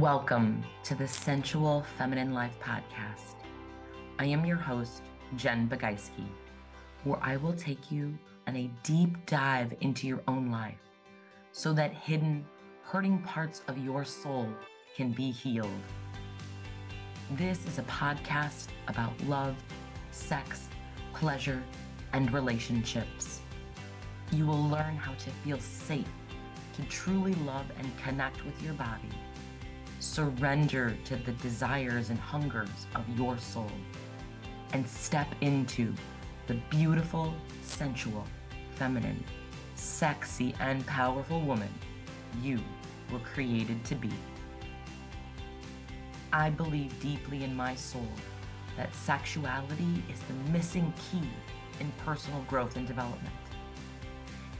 Welcome to the Sensual Feminine Life Podcast. I am your host, Jen Bogajski, where I will take you on a deep dive into your own life so that hidden, hurting parts of your soul can be healed. This is a podcast about love, sex, pleasure, and relationships. You will learn how to feel safe to truly love and connect with your body surrender to the desires and hungers of your soul and step into the beautiful, sensual, feminine, sexy, and powerful woman you were created to be. I believe deeply in my soul that sexuality is the missing key in personal growth and development.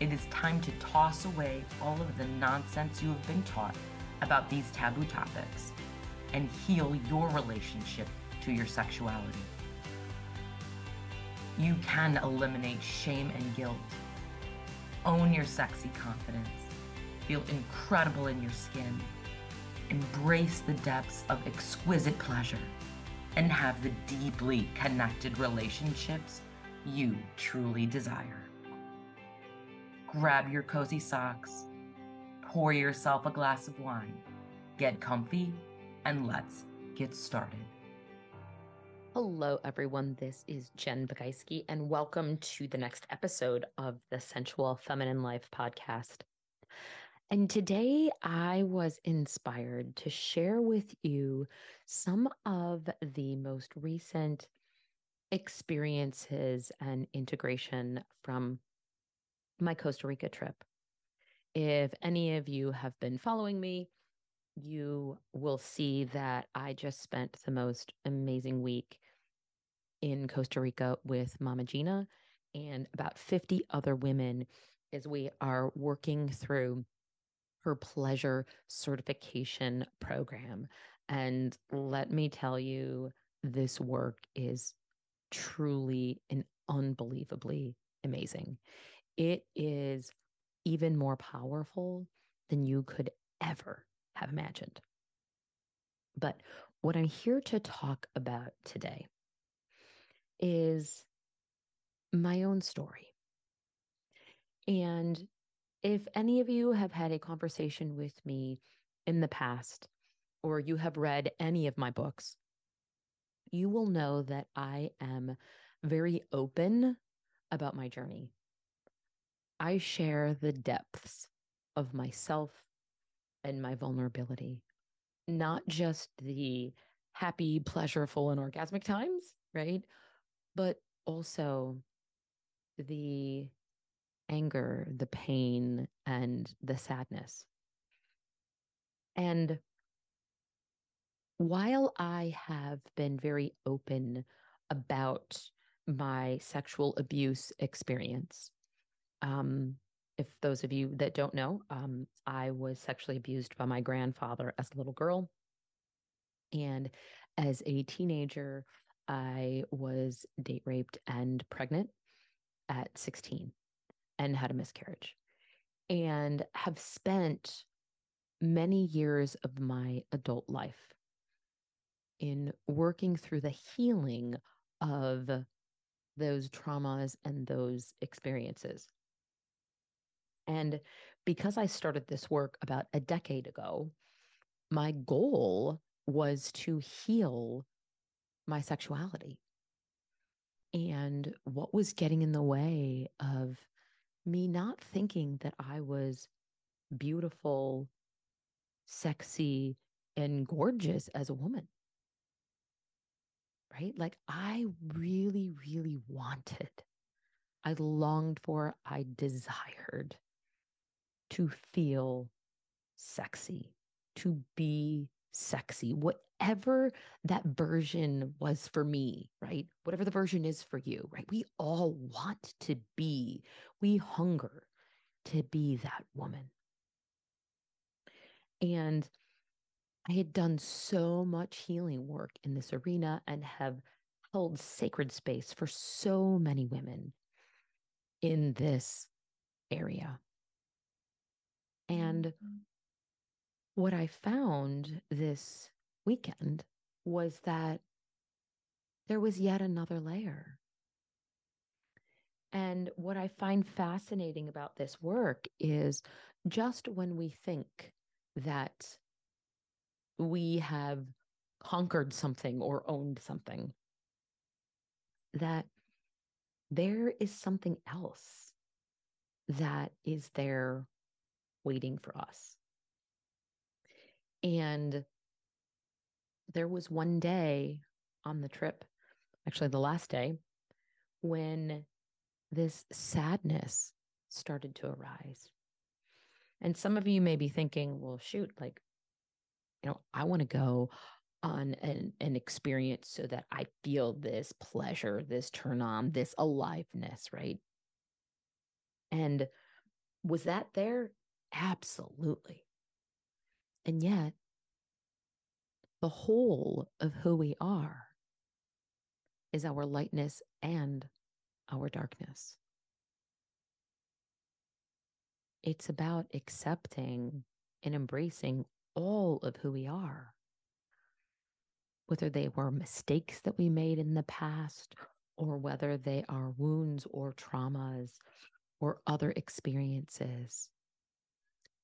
It is time to toss away all of the nonsense you have been taught about these taboo topics and heal your relationship to your sexuality. You can eliminate shame and guilt, own your sexy confidence, feel incredible in your skin, embrace the depths of exquisite pleasure, and have the deeply connected relationships you truly desire. Grab your cozy socks pour yourself a glass of wine, get comfy, and let's get started. Hello, everyone. This is Jen Bogajski, and welcome to the next episode of the Sensual Feminine Life podcast. And today I was inspired to share with you some of the most recent experiences and integration from my Costa Rica trip. If any of you have been following me, you will see that I just spent the most amazing week in Costa Rica with Mama Gena and about 50 other women as we are working through her pleasure certification program. And let me tell you, this work is truly and unbelievably amazing. It is even more powerful than you could ever have imagined. But what I'm here to talk about today is my own story. And if any of you have had a conversation with me in the past, or you have read any of my books, you will know that I am very open about my journey. I share the depths of myself and my vulnerability, not just the happy, pleasureful, and orgasmic times, right? But also the anger, the pain, and the sadness. And while I have been very open about my sexual abuse experience, um, if those of you that don't know, um, I was sexually abused by my grandfather as a little girl. And as a teenager, I was date raped and pregnant at 16 and had a miscarriage and have spent many years of my adult life in working through the healing of those traumas and those experiences. And because I started this work about a decade ago, my goal was to heal my sexuality. And what was getting in the way of me not thinking that I was beautiful, sexy, and gorgeous as a woman? Right? Like I really, really wanted, I longed for, I desired to feel sexy, to be sexy, whatever that version was for me, right? Whatever the version is for you, right? We all want to be, we hunger to be that woman. And I had done so much healing work in this arena and have held sacred space for so many women in this area. And mm-hmm. what I found this weekend was that there was yet another layer. And what I find fascinating about this work is just when we think that we have conquered something or owned something, that there is something else that is there waiting for us. And there was one day on the trip, actually, the last day, when this sadness started to arise. And some of you may be thinking, well, shoot, like, you know, I want to go on an, an experience so that I feel this pleasure, this turn on, this aliveness, right? And was that there? Absolutely. And yet, the whole of who we are is our lightness and our darkness. It's about accepting and embracing all of who we are, whether they were mistakes that we made in the past, or whether they are wounds or traumas or other experiences.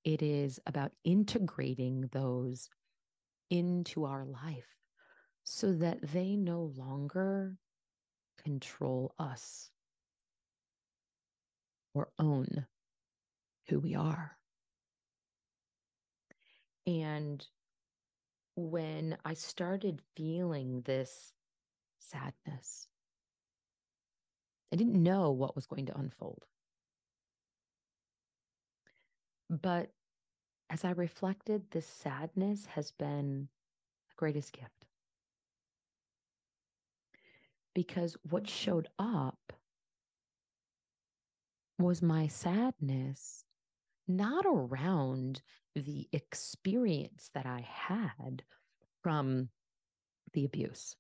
It is about integrating those into our life so that they no longer control us or own who we are. And when I started feeling this sadness, I didn't know what was going to unfold. But as I reflected, this sadness has been the greatest gift. Because what showed up was my sadness, not around the experience that I had from the abuse,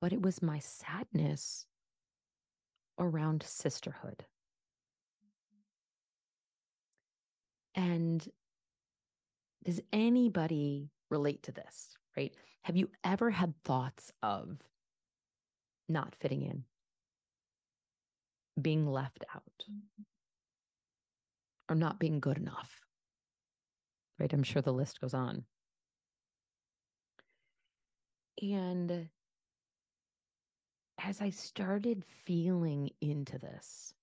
but it was my sadness around sisterhood. And does anybody relate to this, right? Have you ever had thoughts of not fitting in, being left out, mm-hmm. or not being good enough? Right? I'm sure the list goes on. And as I started feeling into this,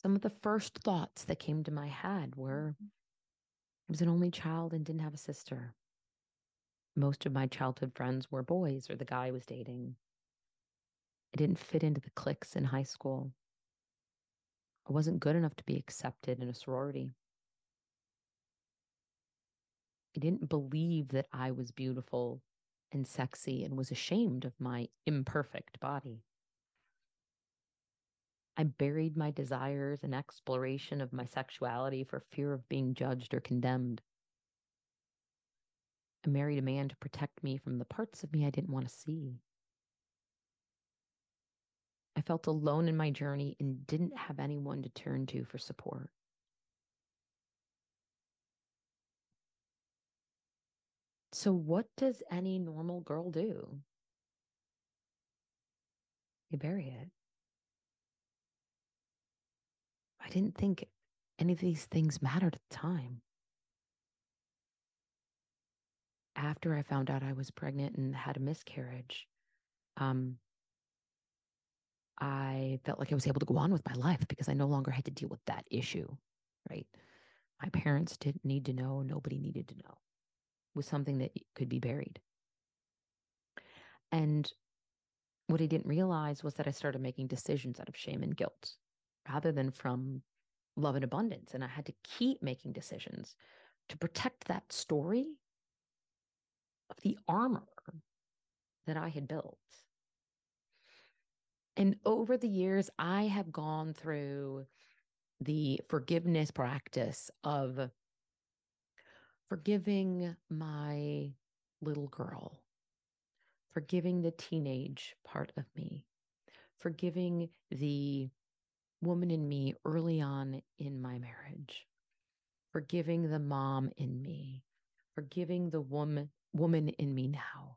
some of the first thoughts that came to my head were mm-hmm. I was an only child and didn't have a sister. Most of my childhood friends were boys or the guy I was dating. I didn't fit into the cliques in high school. I wasn't good enough to be accepted in a sorority. I didn't believe that I was beautiful and sexy and was ashamed of my imperfect body. I buried my desires and exploration of my sexuality for fear of being judged or condemned. I married a man to protect me from the parts of me I didn't want to see. I felt alone in my journey and didn't have anyone to turn to for support. So, what does any normal girl do? You bury it. I didn't think any of these things mattered at the time. After I found out I was pregnant and had a miscarriage, um, I felt like I was able to go on with my life because I no longer had to deal with that issue, right? My parents didn't need to know, nobody needed to know. It was something that could be buried. And what I didn't realize was that I started making decisions out of shame and guilt rather than from love and abundance. And I had to keep making decisions to protect that story of the armor that I had built. And over the years, I have gone through the forgiveness practice of forgiving my little girl, forgiving the teenage part of me, forgiving the woman in me early on in my marriage, forgiving the mom in me, forgiving the woman woman in me now.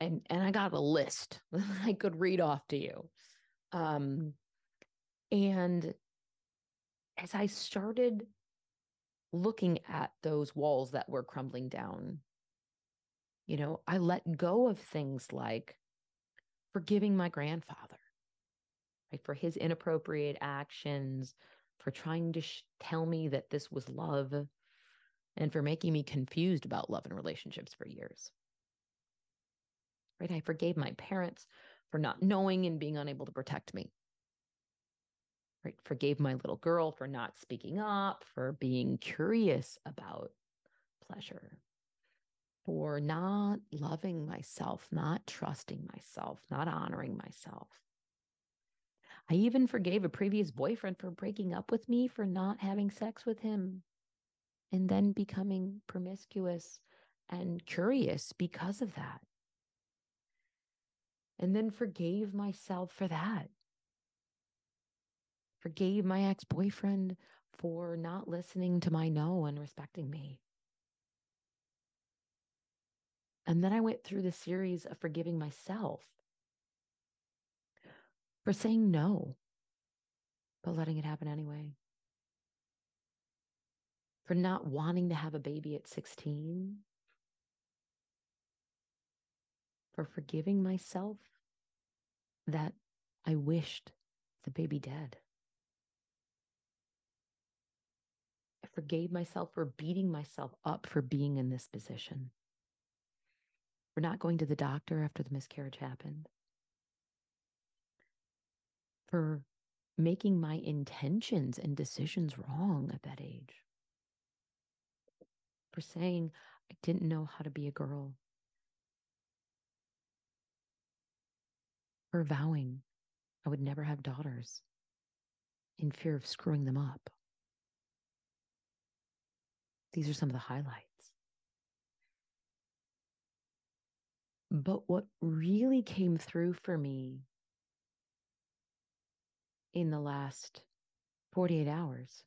And and I got a list I could read off to you. Um and as I started looking at those walls that were crumbling down, you know, I let go of things like forgiving my grandfather, right, for his inappropriate actions, for trying to sh- tell me that this was love, and for making me confused about love and relationships for years. Right? I forgave my parents for not knowing and being unable to protect me. Right? Forgave my little girl for not speaking up, for being curious about pleasure, for not loving myself, not trusting myself, not honoring myself. I even forgave a previous boyfriend for breaking up with me for not having sex with him and then becoming promiscuous and curious because of that. And then forgave myself for that. Forgave my ex boyfriend for not listening to my no and respecting me. And then I went through the series of forgiving myself for saying no, but letting it happen anyway. For not wanting to have a baby at 16. For forgiving myself that I wished the baby dead. I forgave myself for beating myself up for being in this position for not going to the doctor after the miscarriage happened, for making my intentions and decisions wrong at that age, for saying I didn't know how to be a girl, for vowing I would never have daughters in fear of screwing them up. These are some of the highlights. But what really came through for me in the last 48 hours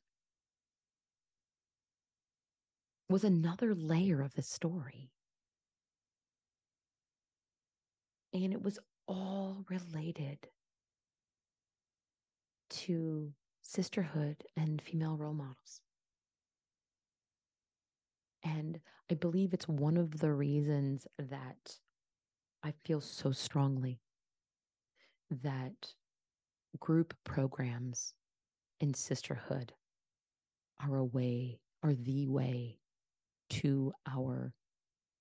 was another layer of the story. And it was all related to sisterhood and female role models. And I believe it's one of the reasons that I feel so strongly that group programs and sisterhood are a way, are the way to our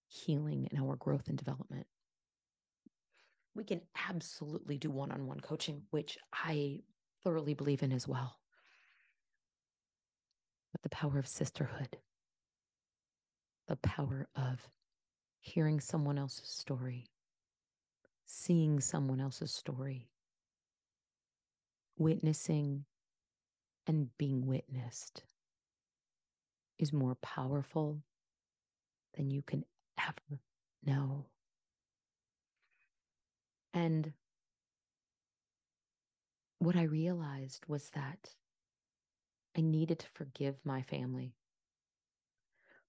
healing and our growth and development. We can absolutely do one on one coaching, which I thoroughly believe in as well. But the power of sisterhood, the power of hearing someone else's story, seeing someone else's story, witnessing and being witnessed is more powerful than you can ever know. And what I realized was that I needed to forgive my family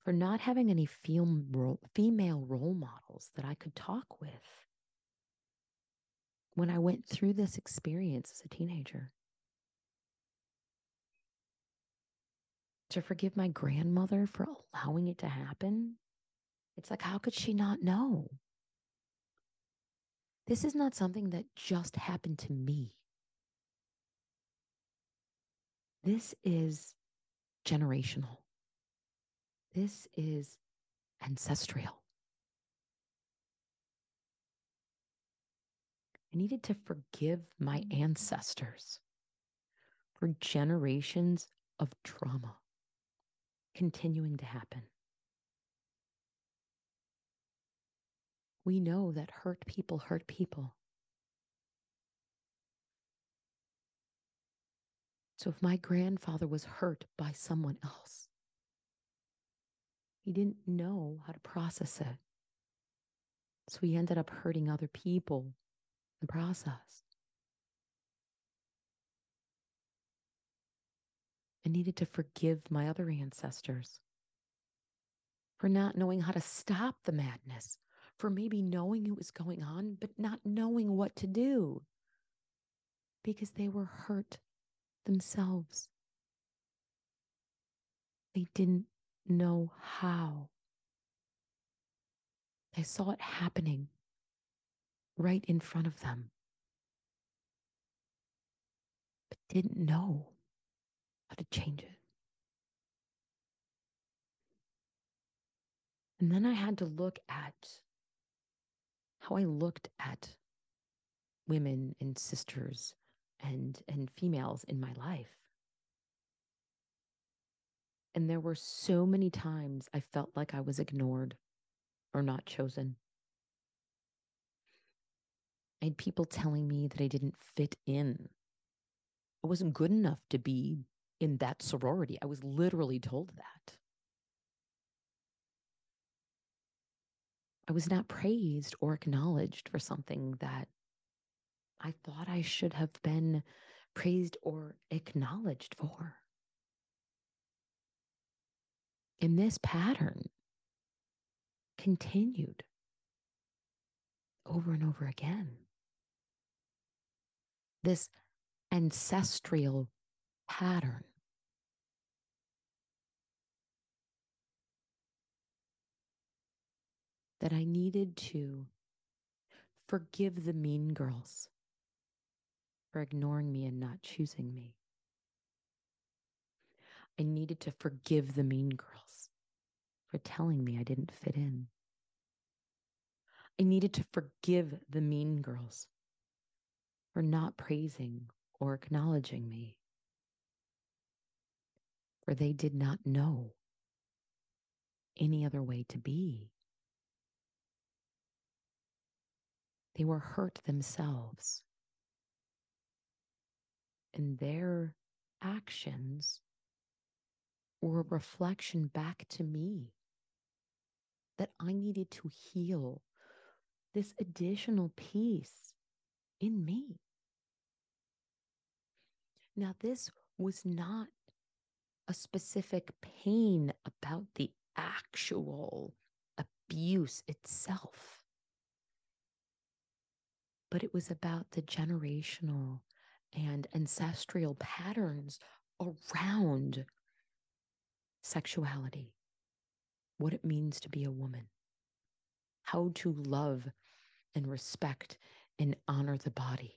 for not having any female role models that I could talk with when I went through this experience as a teenager. To forgive my grandmother for allowing it to happen. It's like, how could she not know? This is not something that just happened to me. This is generational. This is ancestral. I needed to forgive my mm. ancestors for generations of trauma continuing to happen. We know that hurt people hurt people. So if my grandfather was hurt by someone else, he didn't know how to process it. So he ended up hurting other people the process. I needed to forgive my other ancestors for not knowing how to stop the madness, for maybe knowing it was going on, but not knowing what to do because they were hurt themselves. They didn't know how. They saw it happening right in front of them, but didn't know how to change it. And then I had to look at how I looked at women and sisters and and females in my life. And there were so many times I felt like I was ignored or not chosen. I had people telling me that I didn't fit in. I wasn't good enough to be in that sorority. I was literally told that. I was not praised or acknowledged for something that I thought I should have been praised or acknowledged for. And this pattern continued over and over again. This ancestral pattern. That I needed to forgive the mean girls for ignoring me and not choosing me. I needed to forgive the mean girls for telling me I didn't fit in. I needed to forgive the mean girls for not praising or acknowledging me, for they did not know any other way to be. They were hurt themselves and their actions were a reflection back to me that I needed to heal this additional piece in me. Now, this was not a specific pain about the actual abuse itself, but it was about the generational and ancestral patterns around sexuality, what it means to be a woman, how to love and respect and honor the body.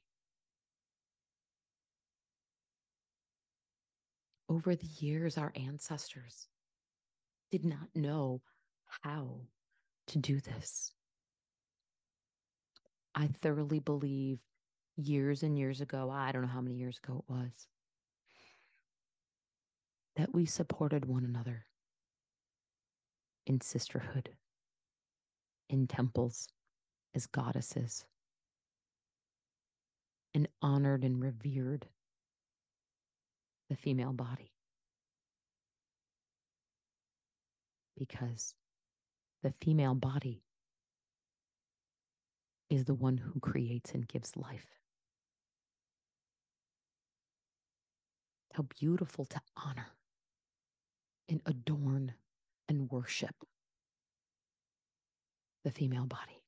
Over the years, our ancestors did not know how to do this. I thoroughly believe years and years ago, I don't know how many years ago it was, that we supported one another in sisterhood, in temples as goddesses, and honored and revered the female body. Because the female body is the one who creates and gives life. How beautiful to honor and adorn and worship the female body.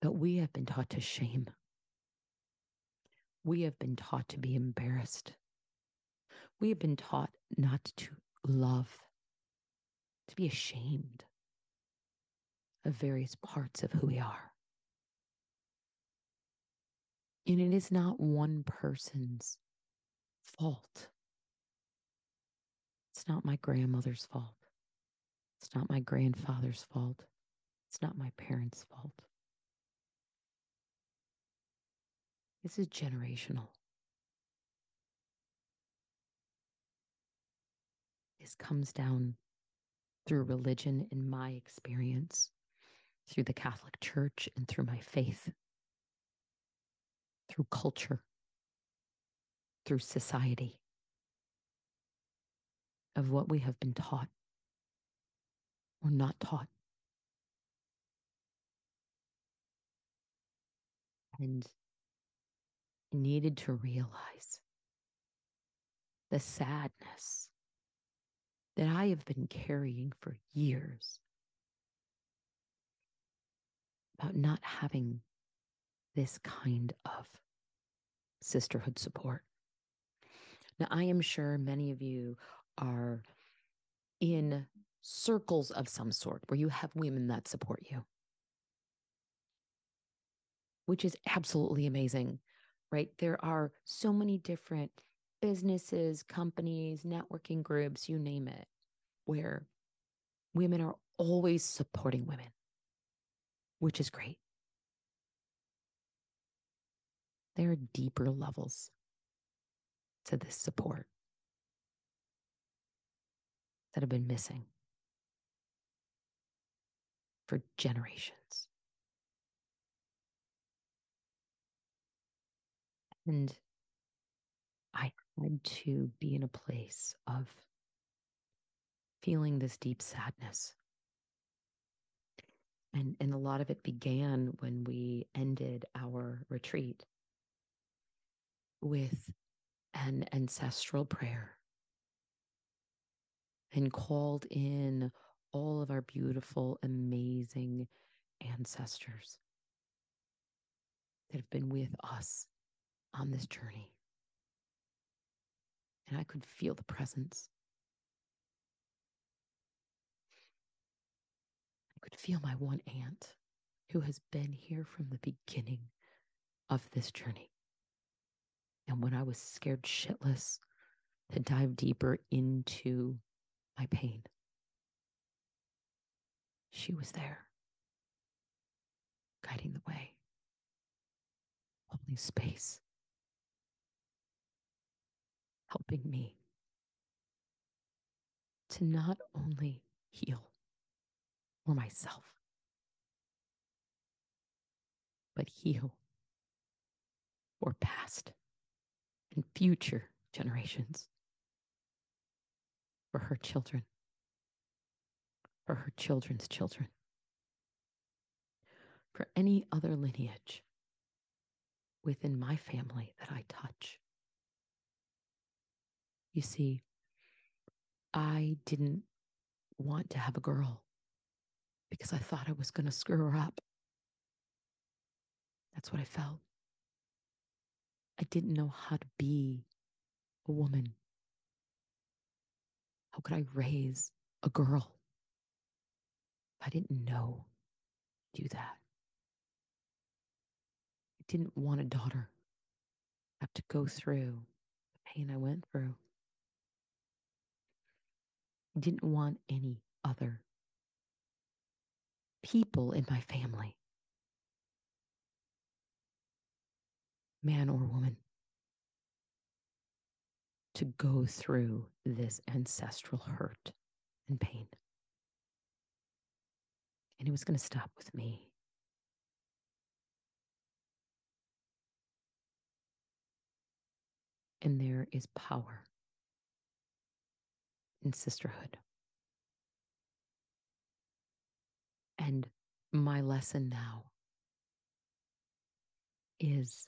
But we have been taught to shame. We have been taught to be embarrassed. We have been taught not to love, to be ashamed of various parts of who we are. And it is not one person's fault. It's not my grandmother's fault. It's not my grandfather's fault. It's not my parents' fault. This is generational. This comes down through religion, in my experience, through the Catholic Church, and through my faith, through culture through society of what we have been taught or not taught. And needed to realize the sadness that I have been carrying for years about not having this kind of sisterhood support. Now, I am sure many of you are in circles of some sort where you have women that support you, which is absolutely amazing, right? There are so many different businesses, companies, networking groups, you name it, where women are always supporting women, which is great. There are deeper levels to this support that have been missing for generations. And I had to be in a place of feeling this deep sadness. And, and a lot of it began when we ended our retreat with an ancestral prayer and called in all of our beautiful, amazing ancestors that have been with us on this journey. And I could feel the presence. I could feel my one aunt who has been here from the beginning of this journey. And when I was scared shitless to dive deeper into my pain, she was there, guiding the way, holding space, helping me to not only heal for myself, but heal for past and future generations, for her children, for her children's children, for any other lineage within my family that I touch. You see, I didn't want to have a girl because I thought I was going to screw her up. That's what I felt. I didn't know how to be a woman. How could I raise a girl? I didn't know do that. I didn't want a daughter I have to go through the pain I went through. Didn't want any other people in my family, man or woman, to go through this ancestral hurt and pain. And it was going to stop with me. And there is power in sisterhood. And my lesson now is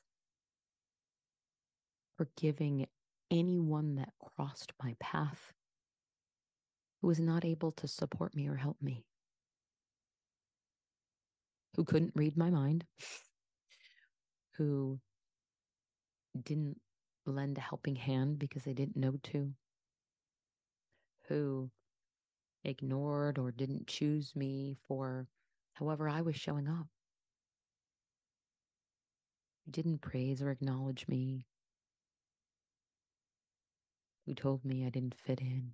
forgiving anyone that crossed my path who was not able to support me or help me, who couldn't read my mind, who didn't lend a helping hand because they didn't know to, who ignored or didn't choose me for however I was showing up. who Didn't praise or acknowledge me. Who told me I didn't fit in,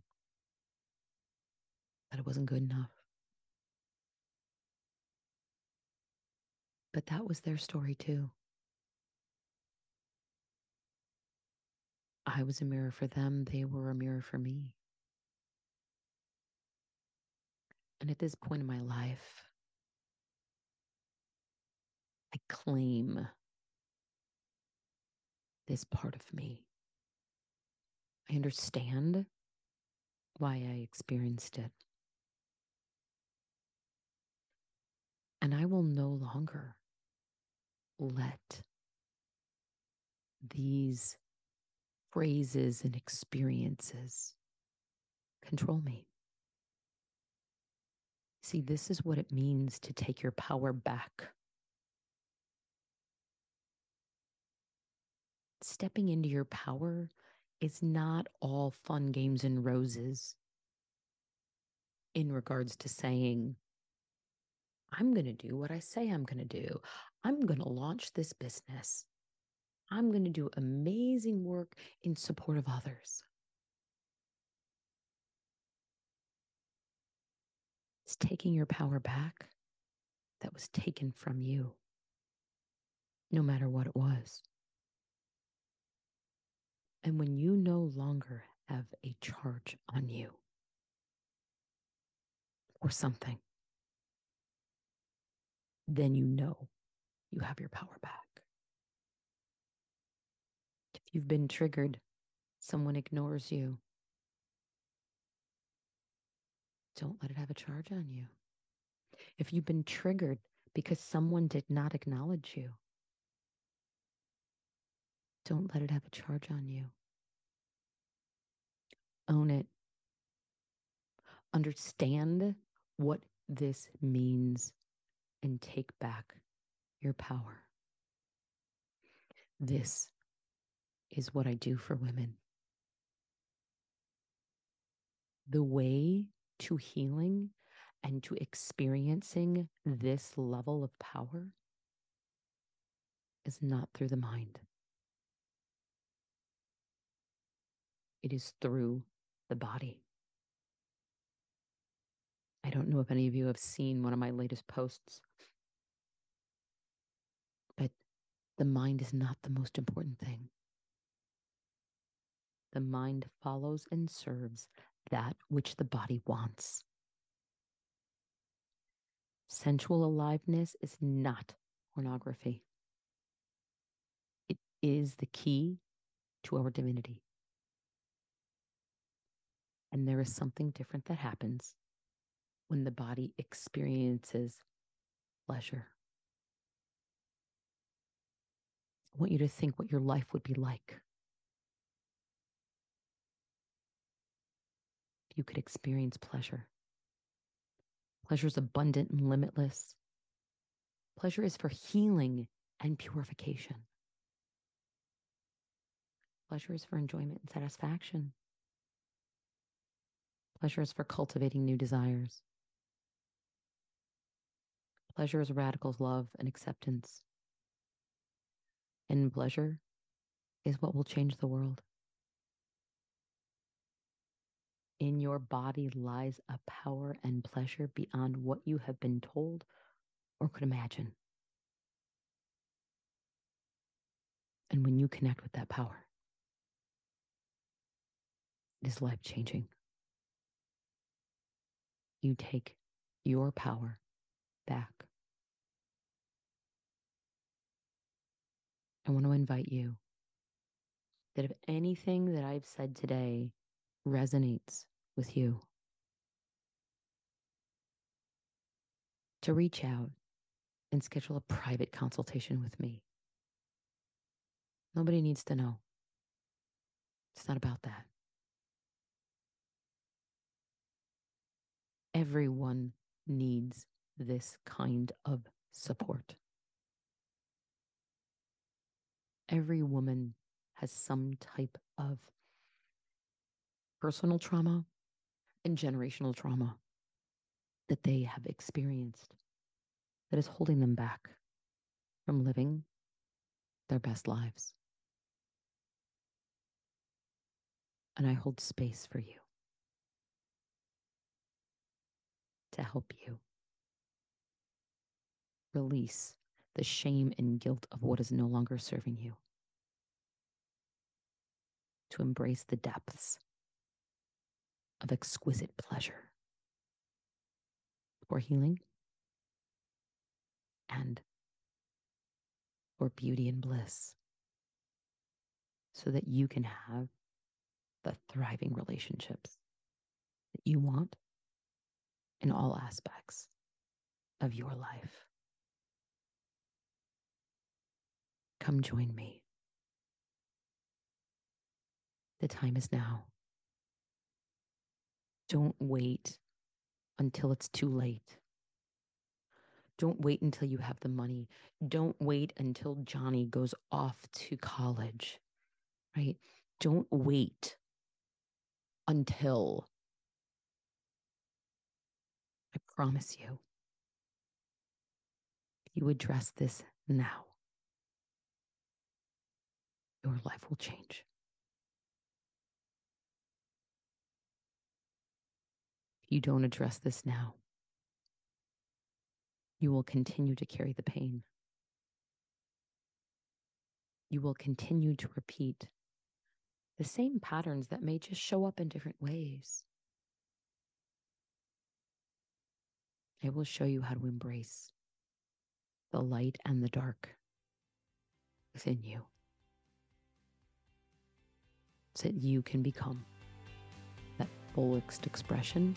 that it wasn't good enough. But that was their story too. I was a mirror for them, they were a mirror for me. And at this point in my life, I claim this part of me. I understand why I experienced it. And I will no longer let these phrases and experiences control me. See, this is what it means to take your power back. Stepping into your power is not all fun games and roses in regards to saying, I'm going to do what I say I'm going to do. I'm going to launch this business. I'm going to do amazing work in support of others. Taking your power back that was taken from you, no matter what it was. And when you no longer have a charge on you or something, then you know you have your power back. If you've been triggered, someone ignores you, don't let it have a charge on you. If you've been triggered because someone did not acknowledge you, don't let it have a charge on you. Own it. Understand what this means and take back your power. This is what I do for women. The way to healing and to experiencing this level of power is not through the mind. It is through the body. I don't know if any of you have seen one of my latest posts, but the mind is not the most important thing. The mind follows and serves that which the body wants. Sensual aliveness is not pornography. It is the key to our divinity. And there is something different that happens when the body experiences pleasure. I want you to think what your life would be like you could experience pleasure. Pleasure is abundant and limitless. Pleasure is for healing and purification. Pleasure is for enjoyment and satisfaction. Pleasure is for cultivating new desires. Pleasure is radical love and acceptance. And pleasure is what will change the world. In your body lies a power and pleasure beyond what you have been told or could imagine. And when you connect with that power, it is life changing. You take your power back. I want to invite you that if anything that I've said today resonates with you. To reach out and schedule a private consultation with me. Nobody needs to know. It's not about that. Everyone needs this kind of support. Every woman has some type of personal trauma and generational trauma that they have experienced that is holding them back from living their best lives. And I hold space for you to help you release the shame and guilt of what is no longer serving you, to embrace the depths of exquisite pleasure for healing and for beauty and bliss so that you can have the thriving relationships that you want in all aspects of your life. Come join me. The time is now. Don't wait until it's too late. Don't wait until you have the money. Don't wait until Johnny goes off to college, right? Don't wait until I promise you, you address this now, your life will change. You don't address this now, you will continue to carry the pain. You will continue to repeat the same patterns that may just show up in different ways. I will show you how to embrace the light and the dark within you so that you can become that fullest expression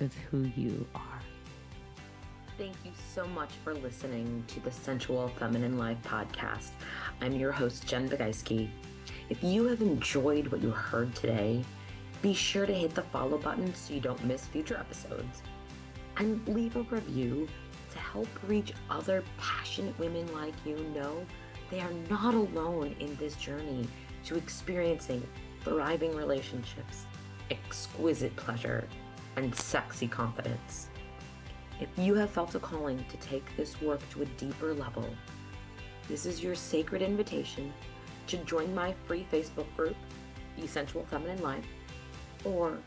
of who you are. Thank you so much for listening to the Sensual Feminine Life podcast. I'm your host, Jen Bogajski. If you have enjoyed what you heard today, be sure to hit the follow button so you don't miss future episodes. And leave a review to help reach other passionate women like you know they are not alone in this journey to experiencing thriving relationships, exquisite pleasure, and sexy confidence. If you have felt a calling to take this work to a deeper level, this is your sacred invitation to join my free Facebook group, The Sensual Feminine Life, or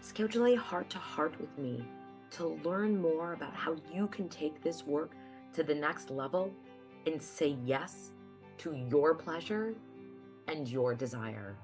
schedule a heart to heart with me to learn more about how you can take this work to the next level and say yes to your pleasure and your desire.